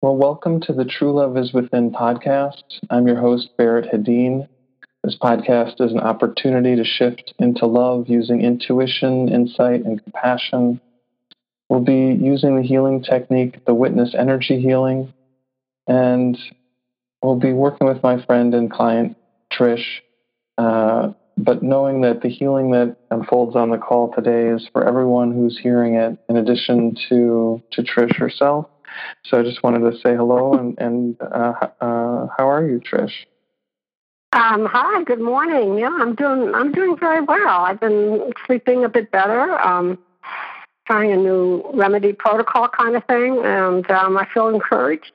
Well, welcome to the True Love is Within podcast. I'm your host, Barret Hedin. This podcast is an opportunity to shift into love using intuition, insight, and compassion. We'll be using the healing technique, the witness energy healing, and we'll be working with my friend and client, Trish. Uh, but knowing that the healing that unfolds on the call today is for everyone who's hearing it, in addition to, to Trish herself. So I just wanted to say hello and, and uh, uh, how are you, Trish? Um, hi, good morning. Yeah, I'm doing I'm doing very well. I've been sleeping a bit better. Um, trying a new remedy protocol kind of thing, and um, I feel encouraged.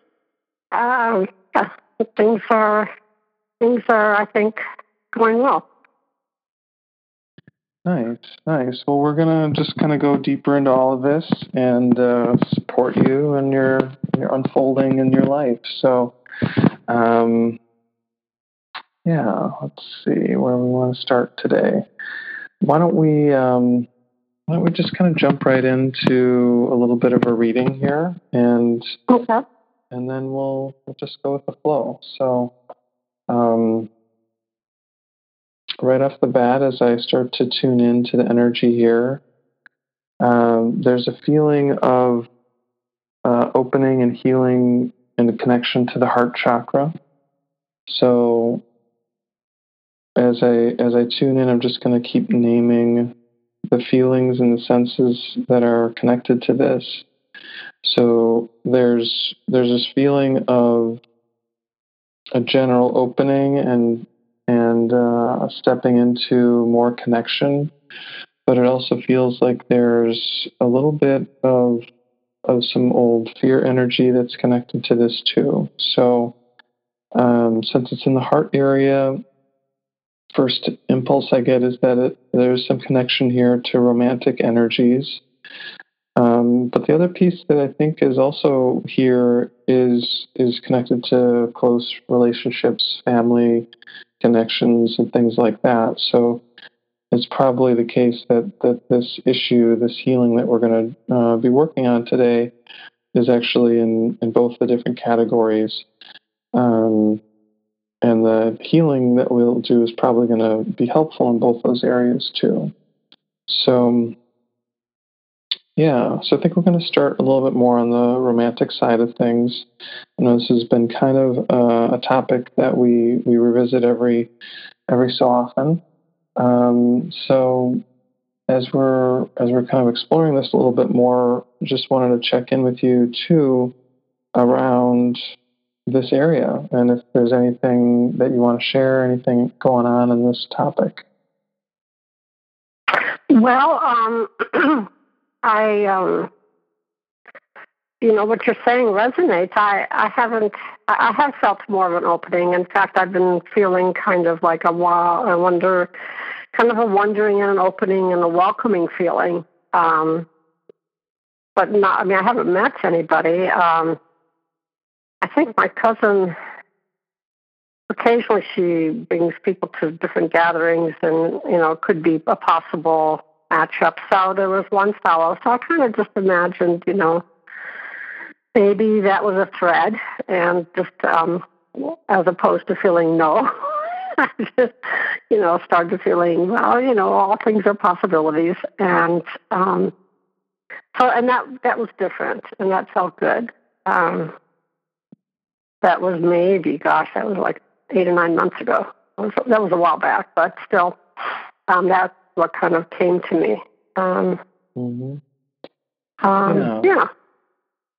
Yeah, things are things are I think going well. Nice, nice. Well, we're gonna just kind of go deeper into all of this and uh, support you and your your unfolding in your life. So, um, yeah, let's see where we want to start today. Why don't we um, why don't we just kind of jump right into a little bit of a reading here, and okay. and then we'll we'll just go with the flow. So, um, right off the bat, as I start to tune into the energy here, um, there's a feeling of uh, opening and healing and connection to the heart chakra. So as I as I tune in, I'm just going to keep naming the feelings and the senses that are connected to this. So there's there's this feeling of a general opening and and uh, stepping into more connection, but it also feels like there's a little bit of of some old fear energy that's connected to this too. So um, since it's in the heart area, first impulse I get is that it, there's some connection here to romantic energies. Um, but the other piece that I think is also here is is connected to close relationships, family connections, and things like that. So it's probably the case that that this issue, this healing that we're going to uh, be working on today, is actually in in both the different categories. Um, and the healing that we'll do is probably going to be helpful in both those areas too. So, yeah, so I think we're going to start a little bit more on the romantic side of things. I know this has been kind of uh, a topic that we, we revisit every every so often. Um, so, as we're as we're kind of exploring this a little bit more, just wanted to check in with you too around this area and if there's anything that you want to share, anything going on in this topic. Well, um, I, um, you know, what you're saying resonates. I, I haven't, I have felt more of an opening. In fact, I've been feeling kind of like a wow, I wonder, kind of a wondering and an opening and a welcoming feeling. Um, but not, I mean, I haven't met anybody. Um, I think my cousin occasionally she brings people to different gatherings and you know it could be a possible matchup so there was one fellow so i kind of just imagined you know maybe that was a thread and just um as opposed to feeling no i just you know started feeling well you know all things are possibilities and um so and that that was different and that felt good um that was maybe, gosh, that was like eight or nine months ago. That was, that was a while back, but still, um, that's what kind of came to me. Um, mm-hmm. um, yeah. yeah.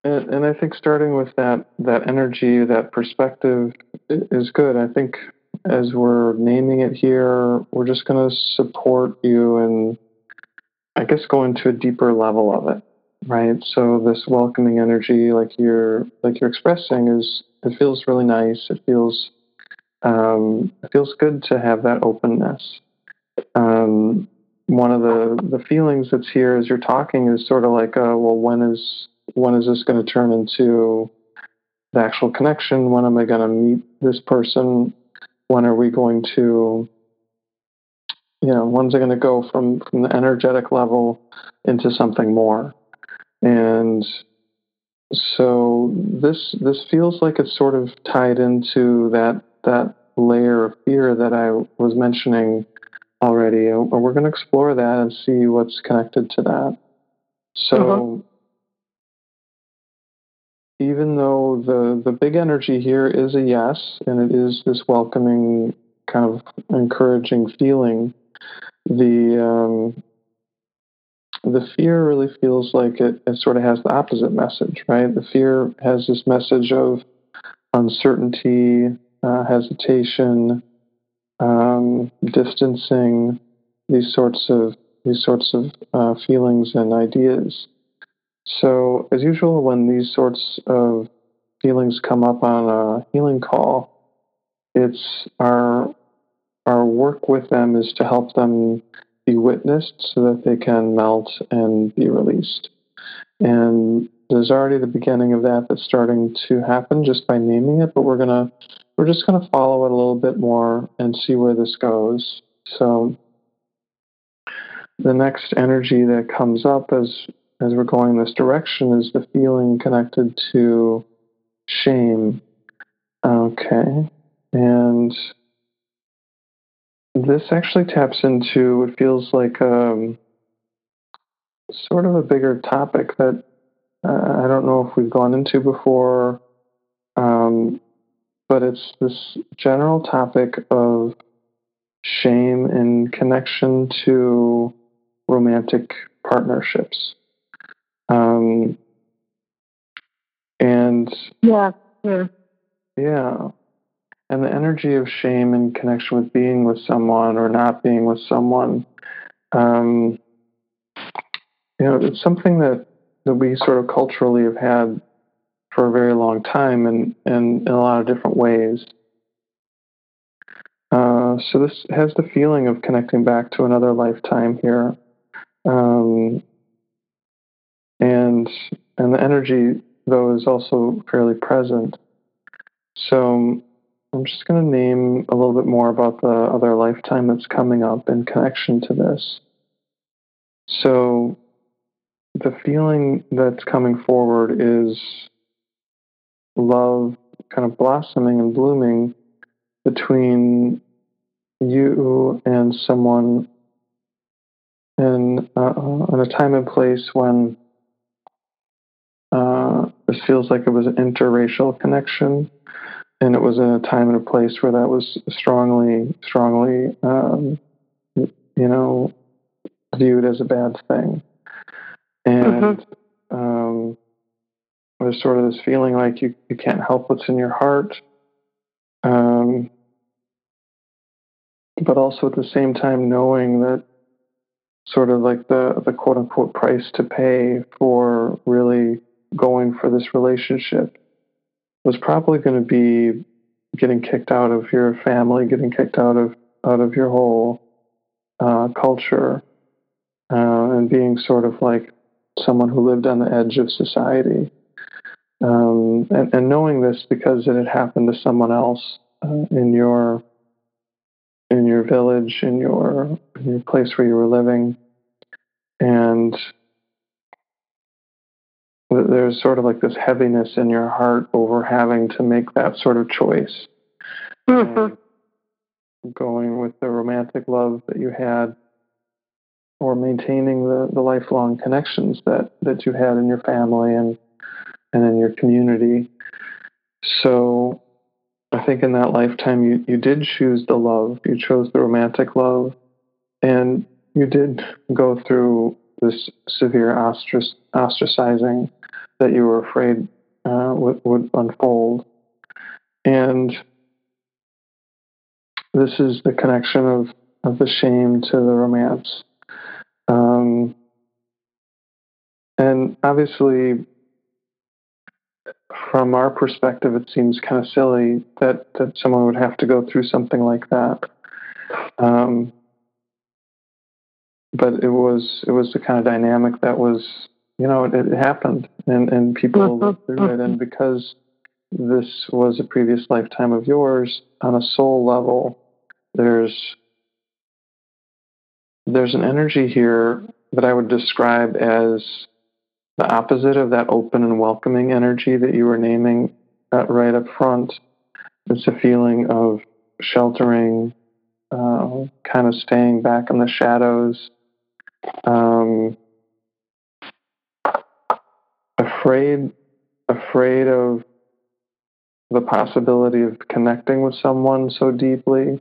And, and I think starting with that that energy, that perspective is good. I think as we're naming it here, we're just going to support you and I guess go into a deeper level of it, right? So this welcoming energy, like you're like you're expressing, is it feels really nice. It feels um, it feels good to have that openness. Um, one of the the feelings that's here as you're talking is sort of like, uh, well, when is when is this going to turn into the actual connection? When am I going to meet this person? When are we going to you know, when's it going to go from, from the energetic level into something more? And so this this feels like it's sort of tied into that that layer of fear that I was mentioning already. And we're going to explore that and see what's connected to that. So, uh-huh. even though the, the big energy here is a yes, and it is this welcoming, kind of encouraging feeling, the um, the fear really feels like it, it sort of has the opposite message, right? The fear has this message of uncertainty, uh, hesitation, um, distancing, these sorts of these sorts of uh, feelings and ideas. So, as usual, when these sorts of feelings come up on a healing call, it's our our work with them is to help them be witnessed so that they can melt and be released. And there's already the beginning of that that's starting to happen just by naming it, but we're gonna we're just gonna follow it a little bit more and see where this goes. So the next energy that comes up as as we're going this direction is the feeling connected to shame. Okay. And this actually taps into it feels like um, sort of a bigger topic that I don't know if we've gone into before, um, but it's this general topic of shame in connection to romantic partnerships. Um, and yeah, yeah, yeah, and the energy of shame in connection with being with someone or not being with someone. Um, you know, it's something that that we sort of culturally have had for a very long time and, and in a lot of different ways. Uh, so this has the feeling of connecting back to another lifetime here. Um, and and the energy though is also fairly present. So I'm just going to name a little bit more about the other lifetime that's coming up in connection to this. So the feeling that's coming forward is love kind of blossoming and blooming between you and someone in, uh, in a time and place when uh, this feels like it was an interracial connection and it was in a time and a place where that was strongly strongly um, you know viewed as a bad thing and mm-hmm. um, there's sort of this feeling like you, you can't help what's in your heart um, but also at the same time knowing that sort of like the, the quote unquote price to pay for really going for this relationship was probably going to be getting kicked out of your family, getting kicked out of out of your whole uh, culture, uh, and being sort of like someone who lived on the edge of society. Um, and, and, knowing this because it had happened to someone else uh, in your in your village, in your in your place where you were living, and there's sort of like this heaviness in your heart over having to make that sort of choice. Mm-hmm. Going with the romantic love that you had or maintaining the, the lifelong connections that, that you had in your family and and in your community. So I think in that lifetime you, you did choose the love. You chose the romantic love and you did go through this severe ostracizing that you were afraid uh, would, would unfold. And this is the connection of, of the shame to the romance. Um, and obviously, from our perspective, it seems kind of silly that, that someone would have to go through something like that. Um, but it was it was the kind of dynamic that was you know it, it happened and and people mm-hmm. lived through it and because this was a previous lifetime of yours on a soul level there's there's an energy here that I would describe as the opposite of that open and welcoming energy that you were naming uh, right up front. It's a feeling of sheltering, uh, kind of staying back in the shadows, um, afraid, afraid of the possibility of connecting with someone so deeply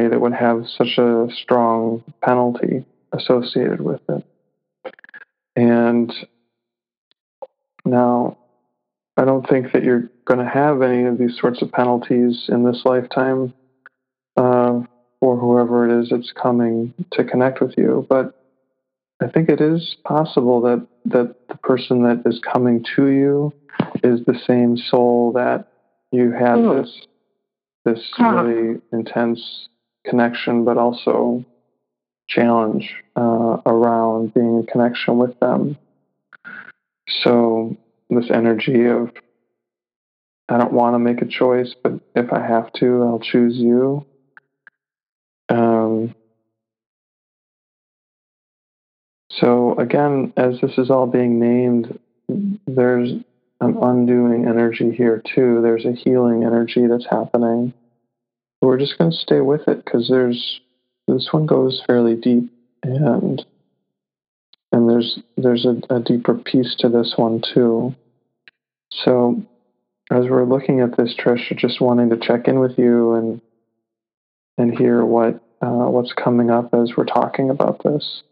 way that would have such a strong penalty associated with it. And now, I don't think that you're going to have any of these sorts of penalties in this lifetime uh, for whoever it is that's coming to connect with you. But I think it is possible that, that the person that is coming to you is the same soul that you had mm. this this uh-huh. really intense connection, but also challenge uh, around being in connection with them. So this energy of I don't want to make a choice, but if I have to, I'll choose you. Um, so again, as this is all being named, there's an undoing energy here too. There's a healing energy that's happening. We're just going to stay with it because there's this one goes fairly deep and and there's there's a, a deeper piece to this one too. So as we're looking at this, Trish, just wanting to check in with you and and hear what uh, what's coming up as we're talking about this.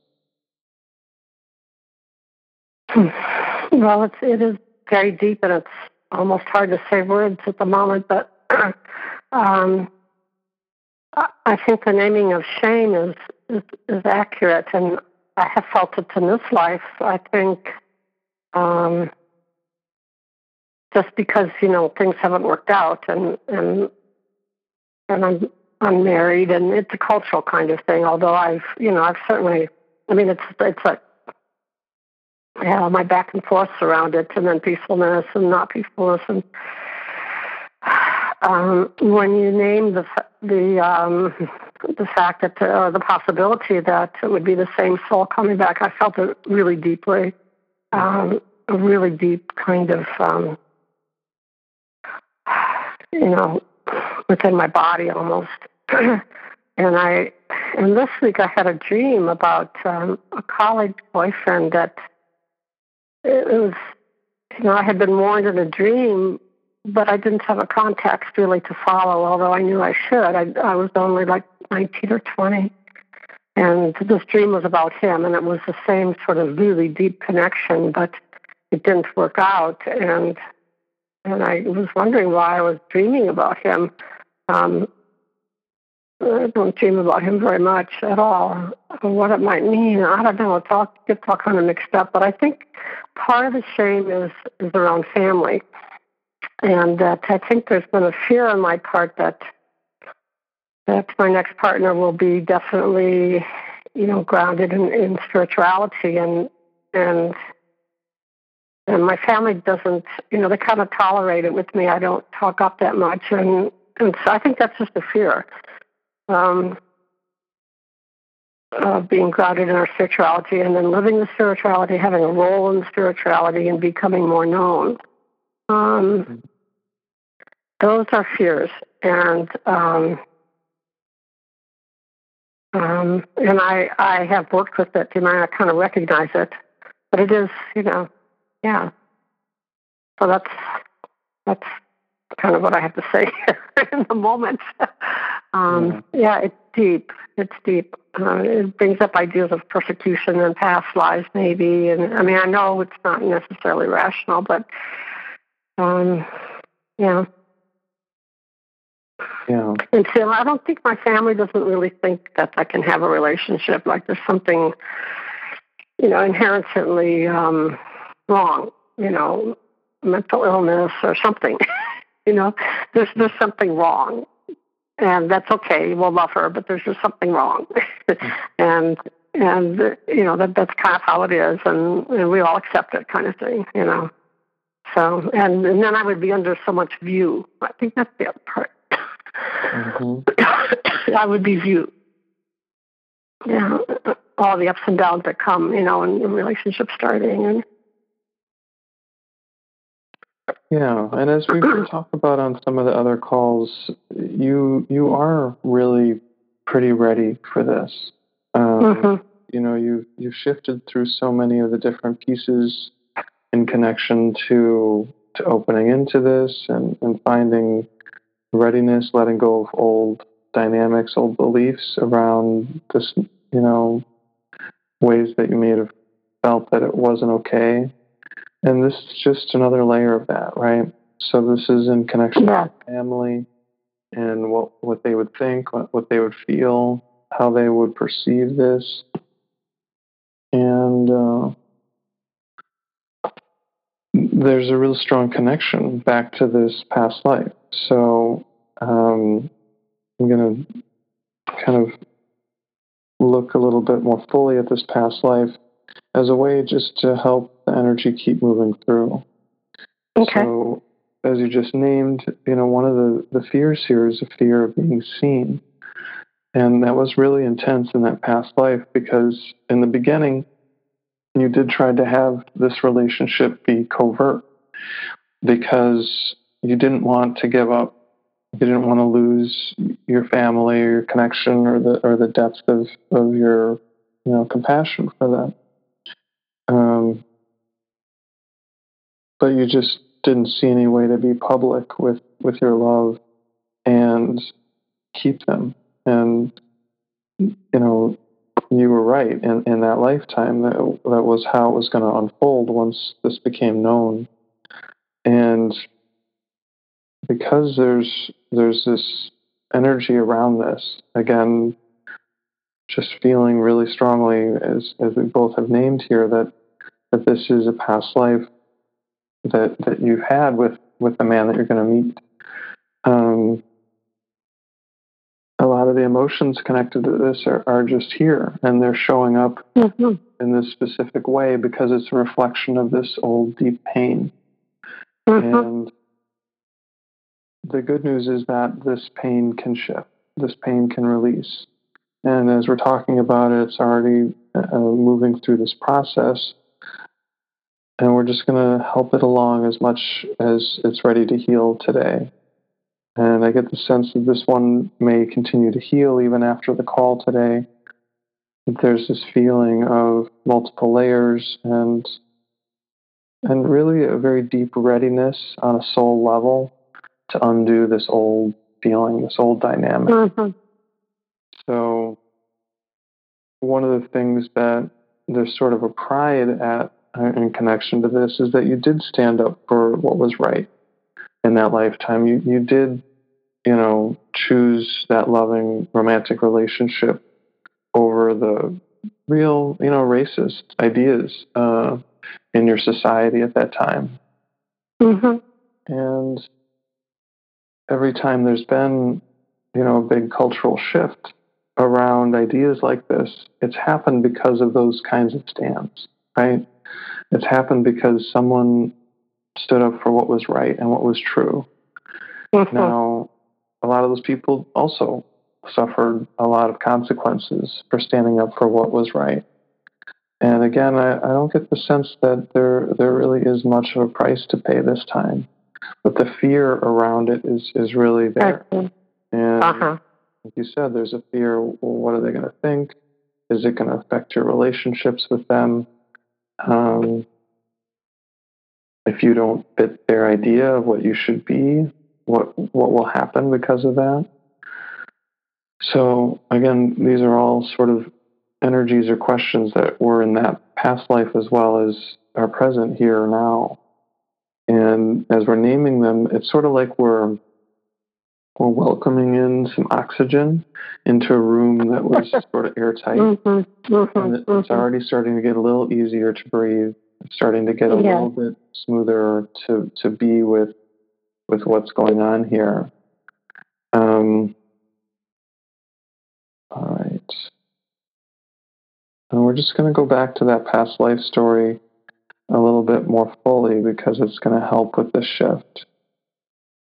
Well, it's it is very deep and it's almost hard to say words at the moment, but um, I think the naming of shame is, is, is accurate, and I have felt it in this life. I think um, just because you know things haven't worked out, and and and I'm unmarried, and it's a cultural kind of thing. Although I've you know I've certainly, I mean it's it's a yeah, my back and forth around it, and then peacefulness and not peacefulness, and um, when you name the the um, the fact that uh, the possibility that it would be the same soul coming back, I felt it really deeply, um, a really deep kind of um, you know within my body almost. and I and this week I had a dream about um, a college boyfriend that it was, you know, I had been warned in a dream, but I didn't have a context really to follow, although I knew I should. I, I was only like 19 or 20. And this dream was about him, and it was the same sort of really deep connection, but it didn't work out. And and I was wondering why I was dreaming about him. Um, I don't dream about him very much at all. What it might mean, I don't know. It's all it's all kind of mixed up. But I think part of the shame is is around family, and that I think there's been a fear on my part that that my next partner will be definitely, you know, grounded in, in spirituality and and and my family doesn't, you know, they kind of tolerate it with me. I don't talk up that much, and and so I think that's just a fear um, uh, being grounded in our spirituality and then living the spirituality, having a role in spirituality, and becoming more known. Um, those are fears, and um, um, and I I have worked with it. Know, I kind of recognize it, but it is, you know, yeah. So that's that's kind of what I have to say in the moment. Um, yeah. yeah. it's deep. It's deep. Uh, it brings up ideas of persecution and past lives, maybe. And I mean, I know it's not necessarily rational, but um, yeah. Yeah. And so I don't think my family doesn't really think that I can have a relationship. Like there's something, you know, inherently um, wrong. You know, mental illness or something. you know, there's there's something wrong and that's okay. We'll love her, but there's just something wrong, and and you know that that's kind of how it is, and, and we all accept it, kind of thing, you know. So and and then I would be under so much view. I think that's the other part. Mm-hmm. I would be viewed. Yeah, all the ups and downs that come, you know, in, in relationship starting and. Yeah, and as we've talked about on some of the other calls, you you are really pretty ready for this. Um, mm-hmm. You know, you you've shifted through so many of the different pieces in connection to to opening into this and, and finding readiness, letting go of old dynamics, old beliefs around this, you know, ways that you may have felt that it wasn't okay. And this is just another layer of that, right? So this is in connection yeah. with family and what what they would think, what, what they would feel, how they would perceive this, and uh, there's a real strong connection back to this past life. So um, I'm going to kind of look a little bit more fully at this past life as a way just to help the energy keep moving through. Okay. So, as you just named, you know, one of the, the fears here is a fear of being seen. And that was really intense in that past life because in the beginning, you did try to have this relationship be covert because you didn't want to give up. You didn't want to lose your family or your connection or the or the depth of, of your you know compassion for them. Um, but you just didn't see any way to be public with with your love and keep them. And you know you were right in, in that lifetime that that was how it was going to unfold once this became known. And because there's there's this energy around this again just feeling really strongly as as we both have named here that that this is a past life that that you've had with with the man that you're going to meet. Um, a lot of the emotions connected to this are, are just here and they're showing up mm-hmm. in this specific way because it's a reflection of this old deep pain. Mm-hmm. And the good news is that this pain can shift, this pain can release. And as we're talking about it, it's already uh, moving through this process. And we're just going to help it along as much as it's ready to heal today. And I get the sense that this one may continue to heal even after the call today. That there's this feeling of multiple layers and and really a very deep readiness on a soul level to undo this old feeling, this old dynamic. Mm-hmm. So one of the things that there's sort of a pride at uh, in connection to this is that you did stand up for what was right in that lifetime. You you did you know, choose that loving romantic relationship over the real, you know, racist ideas uh, in your society at that time. Mm-hmm. And every time there's been, you know, a big cultural shift around ideas like this, it's happened because of those kinds of stands, right? It's happened because someone stood up for what was right and what was true. Mm-hmm. Now, a lot of those people also suffered a lot of consequences for standing up for what was right. And again, I, I don't get the sense that there there really is much of a price to pay this time, but the fear around it is is really there. And uh-huh. like you said, there's a fear. Well, what are they going to think? Is it going to affect your relationships with them? Um, if you don't fit their idea of what you should be, what what will happen because of that. So again, these are all sort of energies or questions that were in that past life as well as are present here now. And as we're naming them, it's sort of like we're we're welcoming in some oxygen into a room that was sort of airtight. Mm-hmm, mm-hmm, and it's mm-hmm. already starting to get a little easier to breathe. Starting to get a yeah. little bit smoother to, to be with with what's going on here. Um, all right. And we're just going to go back to that past life story a little bit more fully because it's going to help with the shift.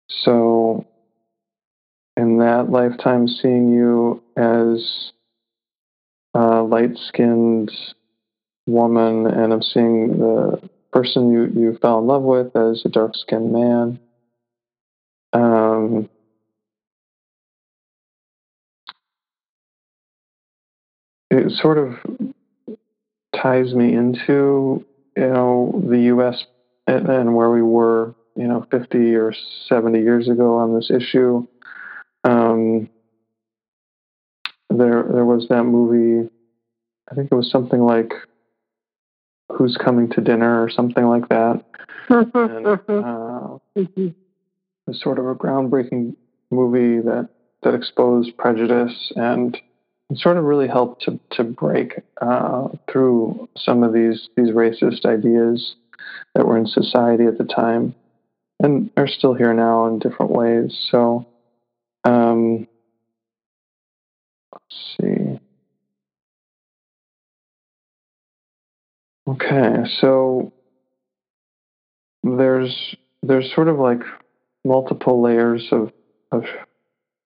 So, in that lifetime, seeing you as uh, light skinned woman, and I'm seeing the person you, you fell in love with as a dark skinned man. Um, it sort of ties me into you know the U.S. and, and, where we were you know 50 or 70 years ago on this issue. Um, there there was that movie. I think it was something like "Who's Coming to Dinner" or something like that. and, uh, mm-hmm. it was sort of a groundbreaking movie that that exposed prejudice and sort of really helped to to break uh, through some of these these racist ideas that were in society at the time, and are still here now in different ways. So, um, let's see. Okay, so there's there's sort of like multiple layers of of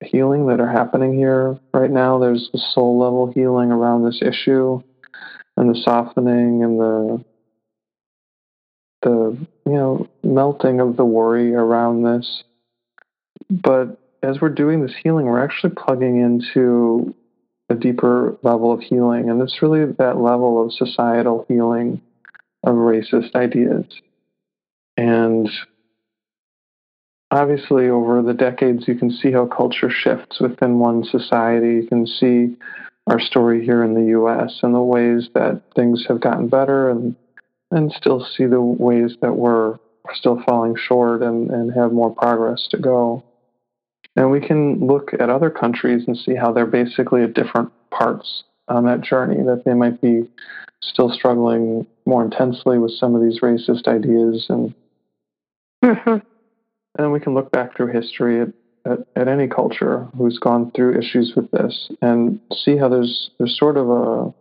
healing that are happening here right now. There's the soul level healing around this issue, and the softening and the the you know melting of the worry around this. But as we're doing this healing, we're actually plugging into a deeper level of healing, and it's really that level of societal healing of racist ideas. And obviously over the decades you can see how culture shifts within one society you can see our story here in the US and the ways that things have gotten better and and still see the ways that we're still falling short and, and have more progress to go. And we can look at other countries and see how they're basically at different parts on that journey, that they might be still struggling more intensely with some of these racist ideas and mm-hmm. And we can look back through history at, at, at, any culture who's gone through issues with this and see how there's there's sort of a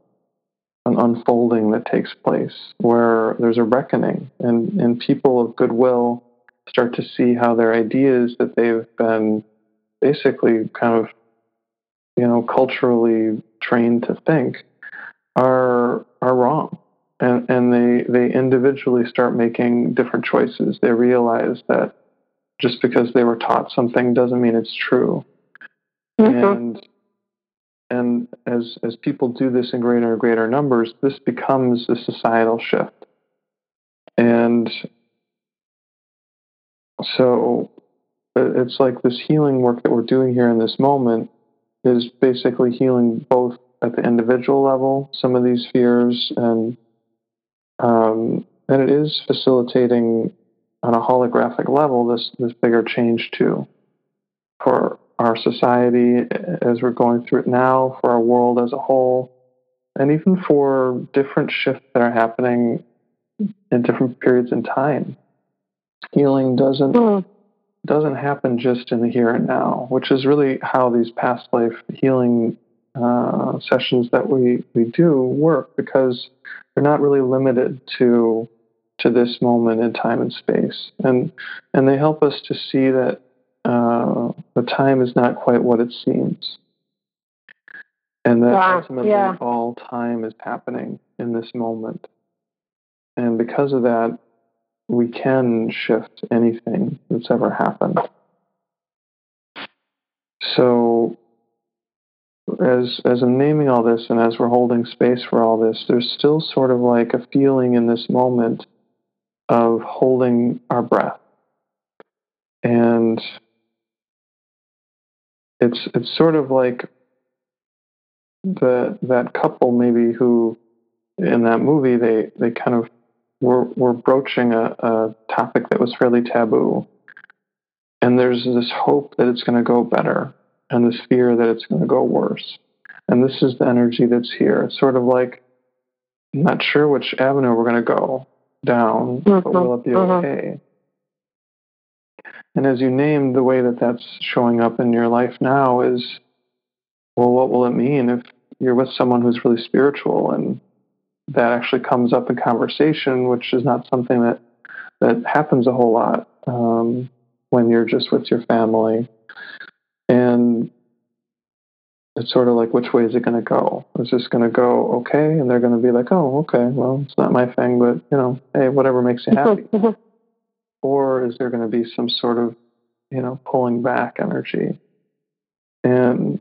an unfolding that takes place where there's a reckoning and, and people of goodwill start to see how their ideas that they've been basically kind of you know culturally trained to think are are wrong and and they they individually start making different choices they realize that just because they were taught something doesn't mean it's true. Mm-hmm. And and as as people do this in greater and greater numbers, this becomes a societal shift. And so it's like this healing work that we're doing here in this moment is basically healing both at the individual level some of these fears and um, and it is facilitating on a holographic level this this bigger change too for our society as we're going through it now, for our world as a whole, and even for different shifts that are happening in different periods in time. Healing doesn't mm. Doesn't happen just in the here and now, which is really how these past life healing uh, sessions that we, we do work because they're not really limited to to this moment in time and space, and and they help us to see that uh, the time is not quite what it seems, and that wow. ultimately yeah. all time is happening in this moment, and because of that, we can shift anything that's ever happened. So as as I'm naming all this and as we're holding space for all this, there's still sort of like a feeling in this moment of holding our breath. And it's it's sort of like the that couple maybe who in that movie they they kind of were were broaching a, a topic that was fairly taboo. And there's this hope that it's going to go better and this fear that it's going to go worse. And this is the energy that's here. It's sort of like I'm not sure which avenue we're going to go down, mm-hmm. but will it be mm-hmm. okay? And as you named, the way that that's showing up in your life now is, well, what will it mean if you're with someone who's really spiritual and that actually comes up in conversation, which is not something that that happens a whole lot um, when you're just with your family. And it's sort of like which way is it going to go? Is this going to go okay, and they're going to be like, oh, okay, well, it's not my thing, but you know, hey, whatever makes you happy. or is there going to be some sort of, you know, pulling back energy? And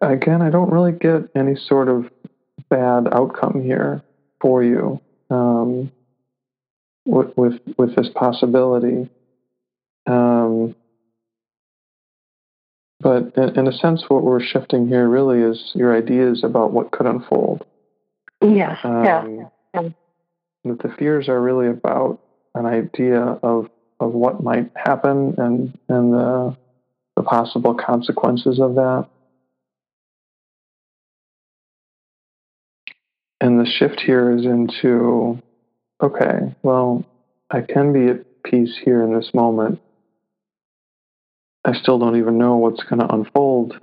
again, I don't really get any sort of bad outcome here for you um, with, with with this possibility. Um, but in, in, a sense, what we're shifting here really is your ideas about what could unfold. Yes. Um, yeah. yeah. That the fears are really about an idea of of what might happen and and the the possible consequences of that. And the shift here is into okay, well, I can be at peace here in this moment. I still don't even know what's going to unfold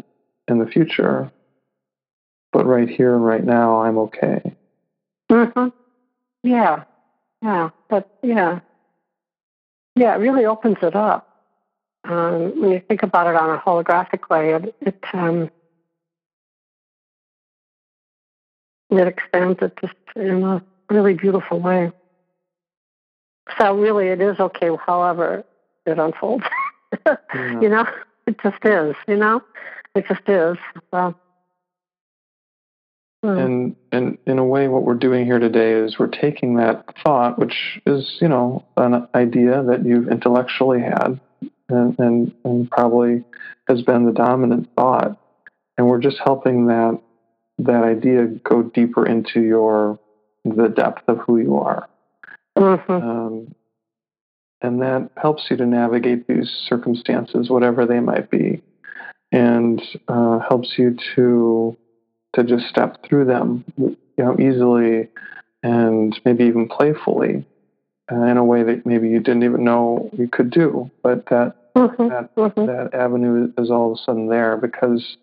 in the future, but right here and right now, I'm okay. Mhm. Yeah. Yeah. But yeah. Yeah. It really opens it up. Um, when you think about it on a holographic way, it, it um, it expands it just in a really beautiful way. So really, it is okay, however it unfolds. yeah. You know, it just is. You know, it just is. So, hmm. and and in a way, what we're doing here today is we're taking that thought, which is you know an idea that you've intellectually had, and and, and probably has been the dominant thought, and we're just helping that that idea go deeper into your the depth of who you are. Mm-hmm. Um, and that helps you to navigate these circumstances, whatever they might be, and uh, helps you to to just step through them, you know, easily and maybe even playfully, uh, in a way that maybe you didn't even know you could do. But that mm-hmm. that mm-hmm. that avenue is all of a sudden there because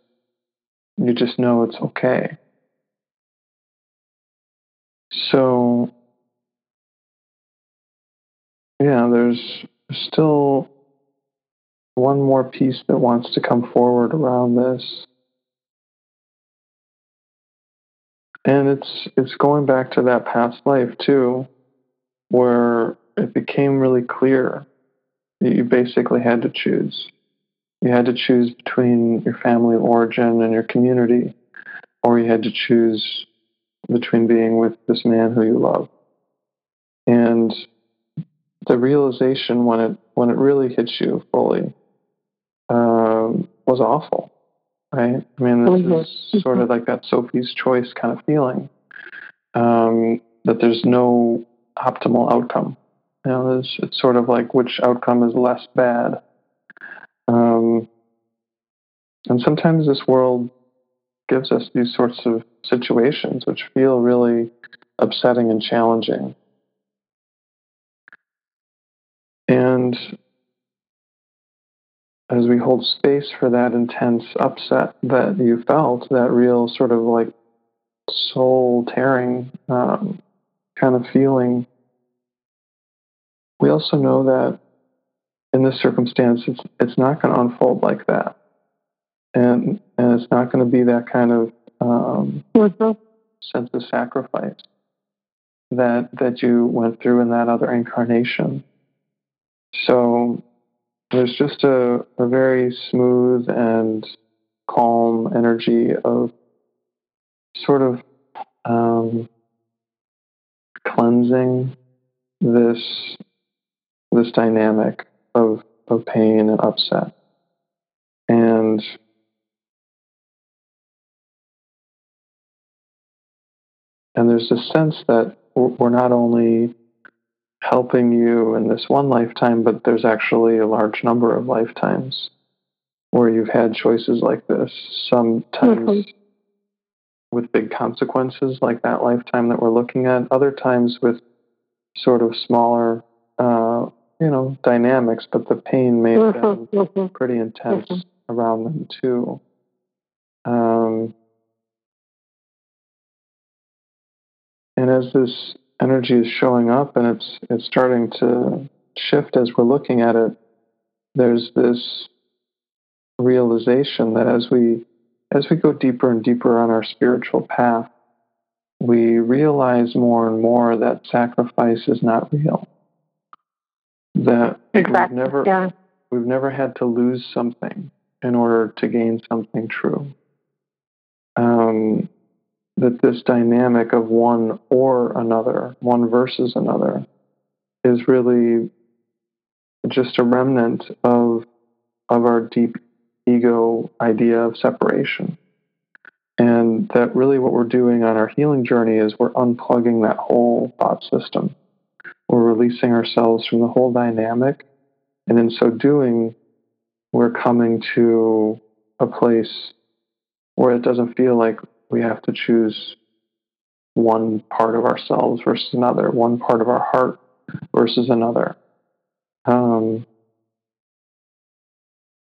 you just know it's okay. So, yeah, there's still one more piece that wants to come forward around this. And it's it's going back to that past life too, where it became really clear that you basically had to choose. You had to choose between your family of origin and your community, or you had to choose between being with this man who you love. And the realization when it when it really hits you fully um, was awful, right? I mean, this mm-hmm. is sort of like that Sophie's choice kind of feeling um, that there's no optimal outcome. You know, it's, it's sort of like which outcome is less bad. Um, and sometimes this world gives us these sorts of situations which feel really upsetting and challenging. And as we hold space for that intense upset that you felt, that real sort of like soul tearing um, kind of feeling, we also know that in this circumstance, it's, it's not going to unfold like that. And, and it's not going to be that kind of um, mm-hmm. sense of sacrifice that, that you went through in that other incarnation. So there's just a, a very smooth and calm energy of sort of um, cleansing this this dynamic of of pain and upset. And and there's a sense that we're not only helping you in this one lifetime, but there's actually a large number of lifetimes where you've had choices like this. Sometimes mm-hmm. with big consequences, like that lifetime that we're looking at. Other times with sort of smaller uh, you know, dynamics, but the pain may have been mm-hmm, pretty intense mm-hmm. around them too. Um, and as this energy is showing up and it's it's starting to shift as we're looking at it, there's this realization that as we as we go deeper and deeper on our spiritual path, we realize more and more that sacrifice is not real. That exactly. we've never yeah. we've never had to lose something in order to gain something true. Um, that this dynamic of one or another, one versus another, is really just a remnant of of our deep ego idea of separation. And that really what we're doing on our healing journey is we're unplugging that whole thought system. We're releasing ourselves from the whole dynamic. And in so doing, we're coming to a place where it doesn't feel like we have to choose one part of ourselves versus another, one part of our heart versus another. Um,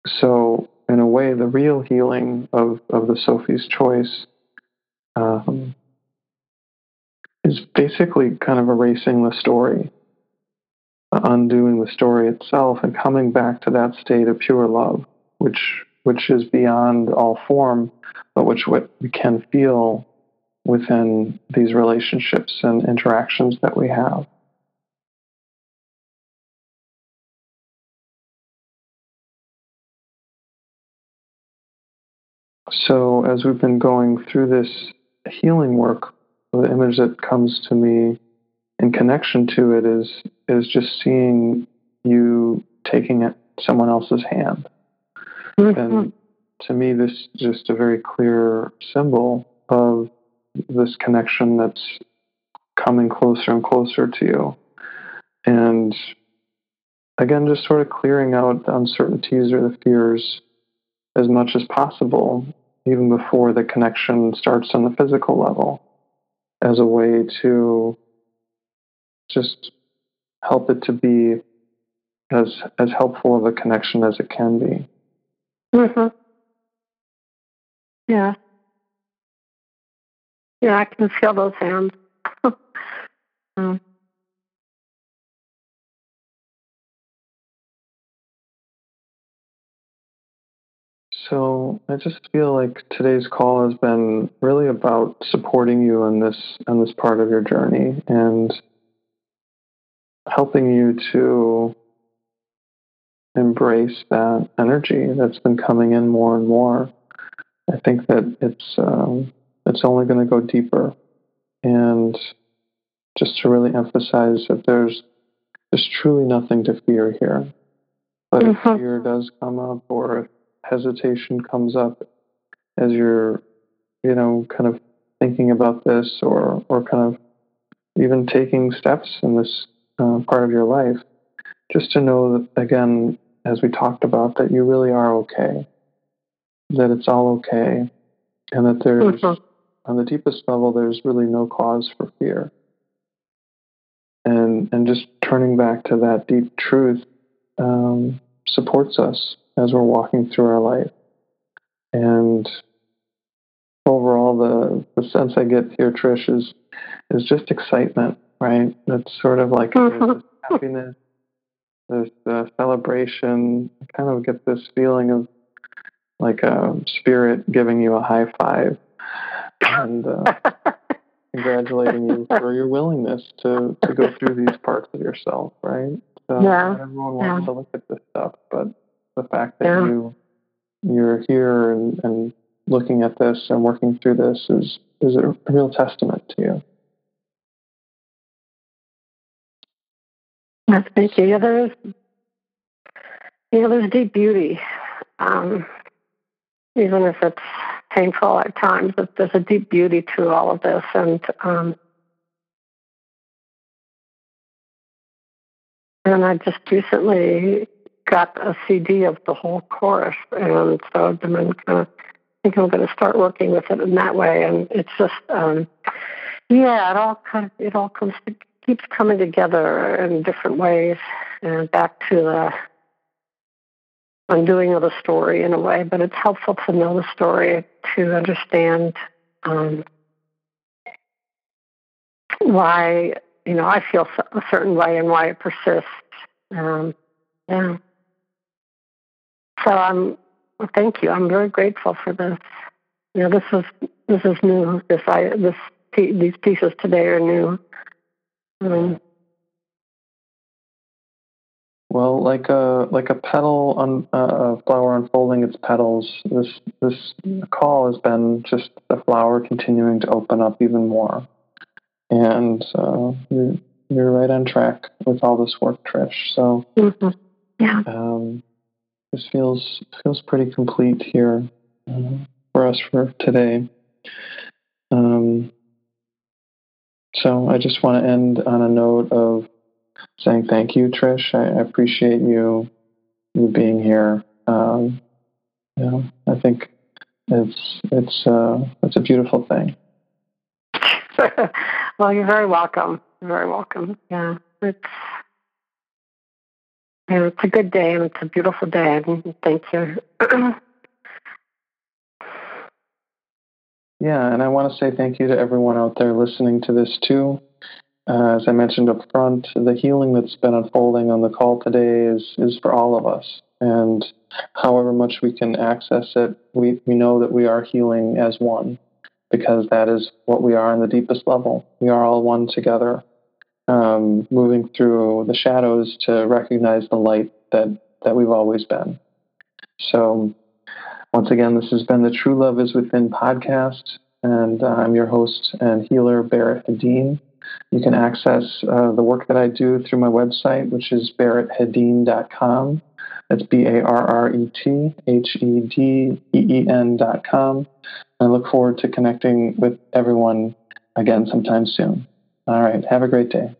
so, in a way, the real healing of, of the Sophie's choice um, is basically kind of erasing the story, undoing the story itself, and coming back to that state of pure love, which which is beyond all form, but which what we can feel within these relationships and interactions that we have. So, as we've been going through this healing work, the image that comes to me in connection to it is is just seeing you taking someone else's hand. Mm-hmm. And to me, this is just a very clear symbol of this connection that's coming closer and closer to you. And again, just sort of clearing out the uncertainties or the fears as much as possible, even before the connection starts on the physical level, as a way to just help it to be as as helpful of a connection as it can be. Mm-hmm. Yeah. Yeah, I can feel those hands. mm. So I just feel like today's call has been really about supporting you on this on this part of your journey and helping you to embrace that energy that's been coming in more and more. I think that it's um, it's only going to go deeper, and just to really emphasize that there's there's truly nothing to fear here. But mm-hmm. if fear does come up, or if hesitation comes up as you're, you know, kind of thinking about this, or or kind of even taking steps in this uh, part of your life, just to know that again, as we talked about, that you really are okay, that it's all okay, and that there's mm-hmm on the deepest level, there's really no cause for fear. And, and just turning back to that deep truth um, supports us as we're walking through our life. And overall, the, the sense I get here, Trish, is, is just excitement, right? That's sort of like mm-hmm. happiness, there's the celebration. I kind of get this feeling of like a spirit giving you a high five and uh, congratulating you for your willingness to, to go through these parts of yourself, right? So yeah. everyone wants yeah. to look at this stuff, but the fact that yeah. you you're here and, and looking at this and working through this is is a real testament to you. Yes, thank you. Yeah, there is, know, there's deep beauty, um, even if it's painful at times, but there's a deep beauty to all of this. And um, and I just recently got a CD of the whole chorus, and so I've been gonna, I think I'm going to start working with it in that way. And it's just, um, yeah, it all kind of, it all comes to, keeps coming together in different ways, and back to the undoing of the story in a way, but it's helpful to know the story to understand um, why you know I feel a certain way and why it persists. Um, yeah. So I'm Well, thank you. I'm very grateful for this. You know, this is this is new. This I this these pieces today are new. Um, well, like a like a petal on uh, a flower unfolding its petals, this this call has been just the flower continuing to open up even more, and uh, you're you're right on track with all this work, Trish. So mm-hmm. yeah, um, this feels feels pretty complete here uh, for us for today. Um, so I just want to end on a note of saying thank you, Trish. I, I appreciate you you being here. Um, you know, I think it's it's uh, it's a beautiful thing. well, you're very welcome. You're very welcome. Yeah, it's yeah, it's a good day and it's a beautiful day. Thank you. yeah, and I want to say thank you to everyone out there listening to this too. Uh, as I mentioned up front, the healing that's been unfolding on the call today is, is for all of us. And however much we can access it, we, we know that we are healing as one because that is what we are on the deepest level. We are all one together, um, moving through the shadows to recognize the light that, that we've always been. So, once again, this has been the True Love is Within podcast, and uh, I'm your host and healer, Barret Hedin. You can access uh, the work that I do through my website, which is barretthedeen.com. That's B A R R E T H E D E E N.com. I look forward to connecting with everyone again sometime soon. All right. Have a great day.